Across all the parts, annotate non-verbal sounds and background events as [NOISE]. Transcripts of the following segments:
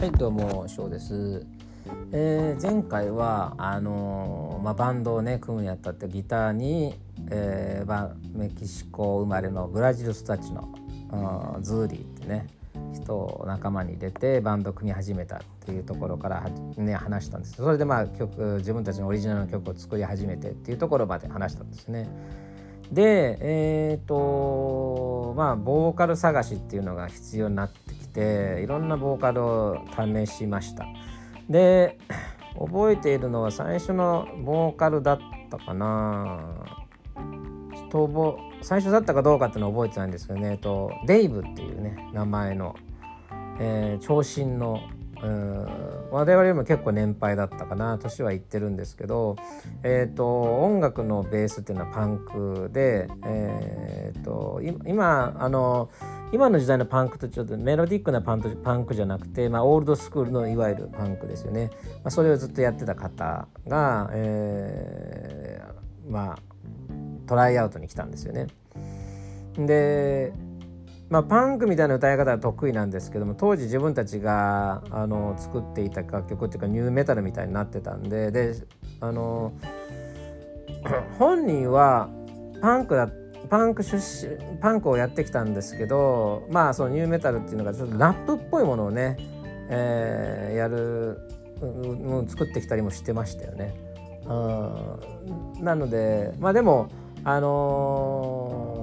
はいどうも翔です、えー、前回はあのー、まあ、バンドをね組むにあたってギターに、えーまあ、メキシコ生まれのブラジル育ちのズーリーってね人を仲間に入れてバンド組み始めたっていうところからね話したんですそれでまあ曲自分たちのオリジナルの曲を作り始めてっていうところまで話したんですね。でえっ、ー、とまあボーカル探しっていうのが必要になっていろんなボーカルを試しました。で覚えているのは最初のボーカルだったかな。とぼ最初だったかどうかっていうのは覚えてないんですけどね、えっと、デイブっていうね名前の、えー、長身のうん我々よりも結構年配だったかな年はいってるんですけど、えーと、音楽のベースっていうのはパンクで、えーと、今あの今の時代のパンクとちょっとメロディックなパンパンクじゃなくて、まあ、オールドスクールのいわゆるパンクですよね、まあ、それをずっとやってた方が、えー、まあトライアウトに来たんですよね。でまあ、パンクみたいな歌い方は得意なんですけども当時自分たちがあの作っていた楽曲っていうかニューメタルみたいになってたんでであの [CLEARS THROAT] 本人はパンクだパンク出身パンクをやってきたんですけどまあそのニューメタルっていうのがちょっとラップっぽいものをね、えー、やるも作ってきたりもしてましたよね。うんなのでまあでもあのー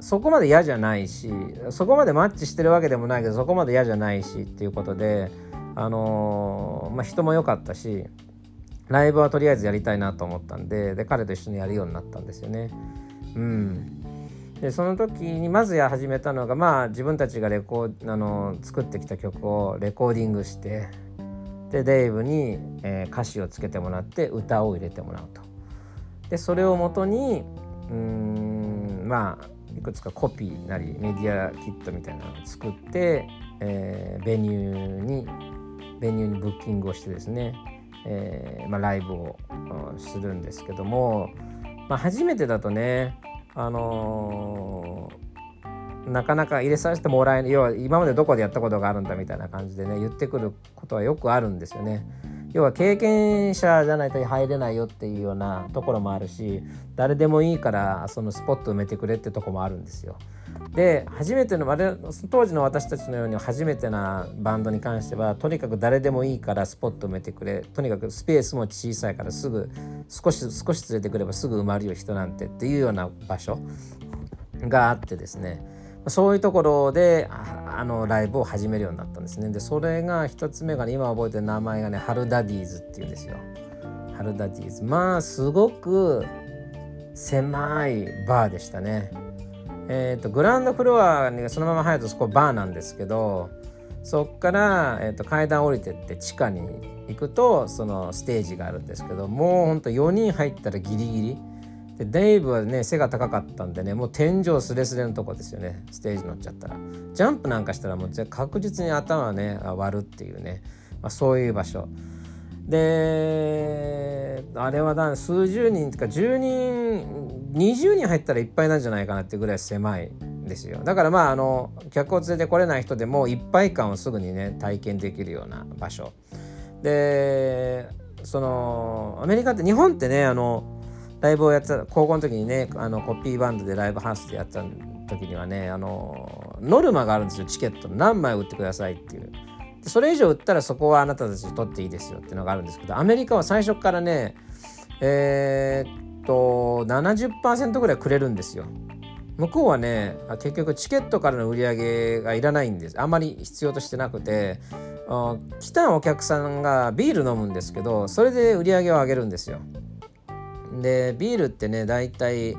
そこまで嫌じゃないしそこまでマッチしてるわけでもないけどそこまで嫌じゃないしっていうことであのー、まあ、人も良かったしライブはとりあえずやりたいなと思ったんでで彼と一緒にやるようになったんですよね。うん、でその時にまずや始めたのがまあ自分たちがレコあの作ってきた曲をレコーディングしてでデイブに、えー、歌詞をつけてもらって歌を入れてもらうと。でそれをもとにうんまあいくつかコピーなりメディアキットみたいなのを作って、えー、ベニューにベニューにブッキングをしてですね、えーまあ、ライブをするんですけども、まあ、初めてだとねあのー、なかなか入れさせてもらえない要は今までどこでやったことがあるんだみたいな感じでね言ってくることはよくあるんですよね。要は経験者じゃないと入れないよっていうようなところもあるし誰でもいいからそのスポット埋めてくれってとこもあるんですよ。で初めての当時の私たちのように初めてなバンドに関してはとにかく誰でもいいからスポット埋めてくれ。とにかくスペースも小さいからすぐ少し少し連れてくればすぐ埋まるよ人なんてっていうような場所があってですね。そういうところであのライブを始めるようになったんですね。でそれが一つ目がね今覚えてる名前がねハルダディーズっていうんですよ。ハルダディーズ。まあすごく狭いバーでしたね。えっ、ー、とグランドフロアにそのまま入るとそこバーなんですけどそっから、えーと、階段降りてって地下に行くとそのステージがあるんですけどもうほんと4人入ったらギリギリでデイブはね背が高かったんでねもう天井すれすれのとこですよね。ステージ乗っちゃったら。ジャンプなんかしたらもう確実に頭ね割るっていうね、まあ、そういう場所。であれはだ数十人とか10人20人入ったらいっぱいなんじゃないかなってぐらい狭いですよ。だからまああの客を連れてこれない人でもいっぱい感をすぐにね体験できるような場所。でそのアメリカって日本ってねあのライブをやってた高校の時にねあのコピーバンドでライブハウスでやった時にはねあのノルマがあるんですよチケット何枚売ってくださいっていう。それ以上売ったらそこはあなたたち取っていいですよっていうのがあるんですけどアメリカは最初からねえー、っと70%ぐらいくれるんですよ。向こうはね結局チケットからの売り上げがいらないんです。あまり必要としてなくて来たお客さんがビール飲むんですけどそれで売り上げを上げるんですよ。でビールってね大体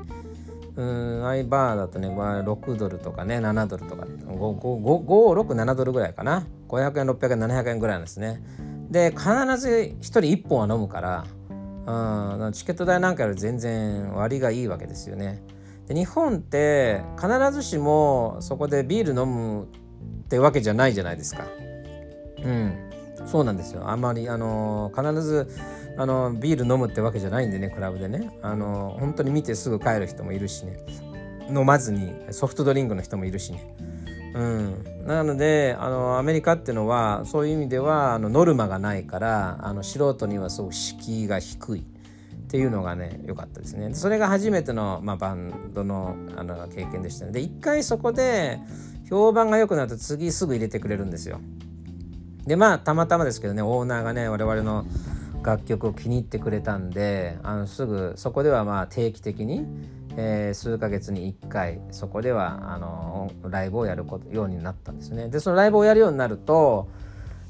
うんアイバーだとね6ドルとかね7ドルとか567ドルぐらいかな。500円600円700円ぐらいなんですね。で必ず1人1本は飲むからうん、チケット代なんかより全然割がいいわけですよね。で日本って必ずしもそこでビール飲むってわけじゃないじゃないですか。うん。そうなんですよ。あんまりあの必ずあのビール飲むってわけじゃないんでねクラブでね。あの本当に見てすぐ帰る人もいるしね。飲まずにソフトドリンクの人もいるしね。うん。なのであのアメリカっていうのはそういう意味ではあのノルマがないからあの素人にはすごく敷居が低いっていうのがね良かったですね。それが初めての、まあ、バンドのあの経験でしたね。で一回そこで評判が良くなると次すぐ入れてくれるんですよ。でまあたまたまですけどねオーナーがね我々の楽曲を気に入ってくれたんであのすぐそこではまあ定期的にえー、数ヶ月に1回そこではあのライブをやることようになったんですね。でそのライブをやるようになると、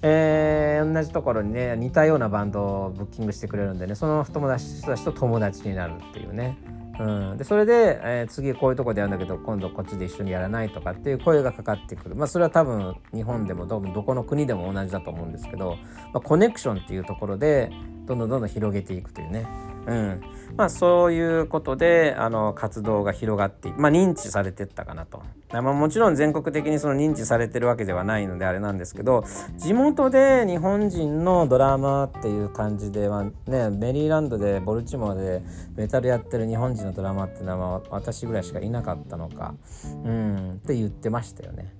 えー、同じところにね似たようなバンドをブッキングしてくれるんでねその友達たちと友達になるっていうね。うん、でそれで、えー、次こういうとこでやるんだけど今度こっちで一緒にやらないとかっていう声がかかってくる。まあそれは多分日本でもどどこの国でも同じだと思うんですけど、まあ、コネクションっていうところでどんどんどんどん広げていくというね。うん。まあ、そういうことであの活動が広がってまあ、認知されてったかなと、まあ、もちろん全国的にその認知されてるわけではないのであれなんですけど地元で日本人のドラマっていう感じではねメリーランドでボルチモアでメタルやってる日本人のドラマっていうのは私ぐらいしかいなかったのか、うん、って言ってましたよね。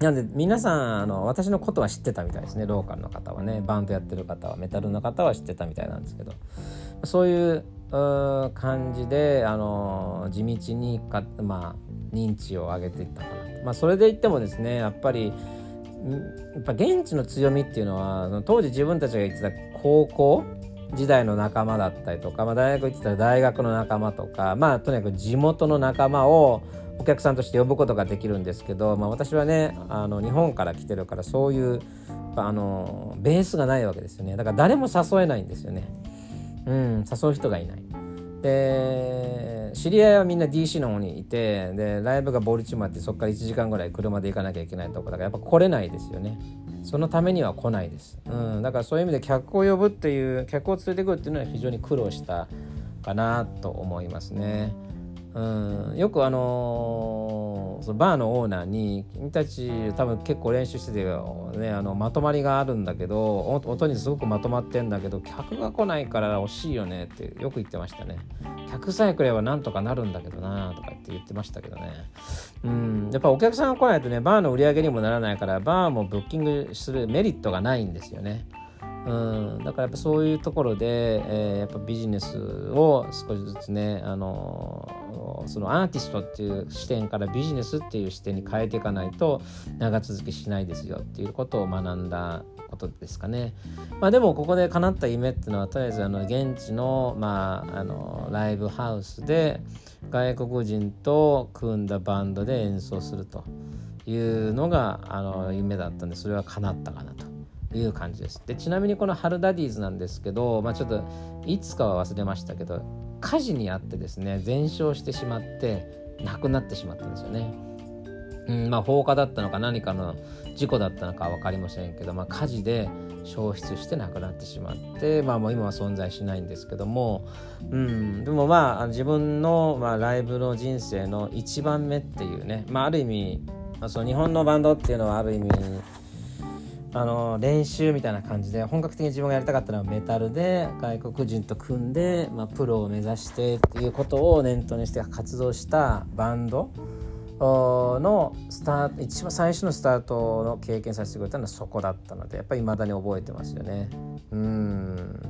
なんで皆さんあの私のことは知ってたみたいですね。ローカルの方はね。バンドやってる方はメタルの方は知ってたみたいなんですけど。そういう感じであの地道にか、まあ、認知を上げていったかな。と、まあ、それで言ってもですねやっぱりやっぱ現地の強みっていうのは当時自分たちが言ってた高校時代の仲間だったりとか、まあ、大学行ってたら大学の仲間とかまあとにかく地元の仲間をお客さんとして呼ぶことができるんですけど、まあ、私はねあの日本から来てるからそういうあのベースがないわけですよね。だから誰も誘えないんですよね。うん誘う人がいない。で知り合いはみんな DC の方にいてでライブがボルチマってそこから1時間ぐらい車で行かなきゃいけないとこだからやっぱ来れないですよね。そのためには来ないです、うん、だからそういう意味で客を呼ぶっていう客を連れてくるっていうのは非常に苦労したかなと思いますね。うん、よくあのー、そのバーのオーナーに君たち多分結構練習してて、ね、あのまとまりがあるんだけど音にすごくまとまってんだけど客が来ないから惜しいよねってよく言ってましたね。客さえ来ればなんとかなるんだけどなとかって言ってましたけどね。うん。やっぱお客さんが来ないとねバーの売り上げにもならないからバーもブッキングするメリットがないんですよね。うん、だからやっぱそういうところで、えー、やっぱビジネスを少しずつね、あのー、そのアーティストっていう視点からビジネスっていう視点に変えていかないと長続きしないですよっていうことを学んだことですかね。まあ、でもここで叶った夢っていうのはとりあえずあの現地の,、まあ、あのライブハウスで外国人と組んだバンドで演奏するというのがあの夢だったんでそれは叶ったかなと。いう感じです。でちなみにこのハルダディーズなんですけど、まあ、ちょっといつかは忘れましたけど火事にあってですね全焼してしまって亡くなってしまったんですよね。うんまあ、放火だったのか何かの事故だったのか分かりませんけど、まあ、火事で消失して亡くなってしまって、まあ、もう今は存在しないんですけども、うん、でもまあ自分の、まあ、ライブの人生の一番目っていうね、まあ、ある意味、まあ、その日本のバンドっていうのはある意味あの練習みたいな感じで本格的に自分がやりたかったのはメタルで外国人と組んで、まあ、プロを目指してっていうことを念頭にして活動したバンドのスタート一番最初のスタートの経験させてくれたのはそこだったのでやっぱり未だに覚えてますよね。うん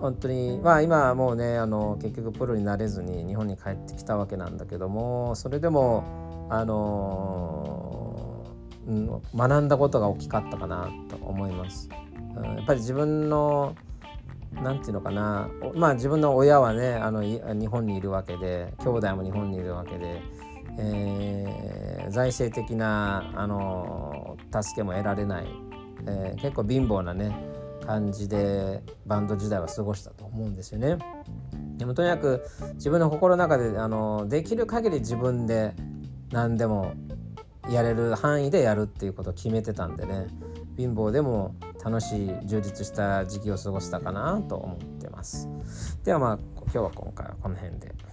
本当にまあ今はもうねあの結局プロになれずに日本に帰ってきたわけなんだけどもそれでもあのうん、学んだことが大きかったかなと思います。うん、やっぱり自分のなんていうのかなまあ自分の親はねあの日本にいるわけで兄弟も日本にいるわけで、えー、財政的なあの助けも得られない、えー、結構貧乏なね感じでバンド時代は過ごしたと思うんですよね。でもとにかく自分の心の中であのできる限り自分で何でもやれる範囲でやるっていうことを決めてたんでね貧乏でも楽しい充実した時期を過ごしたかなと思ってますではまあ今日は今回はこの辺で。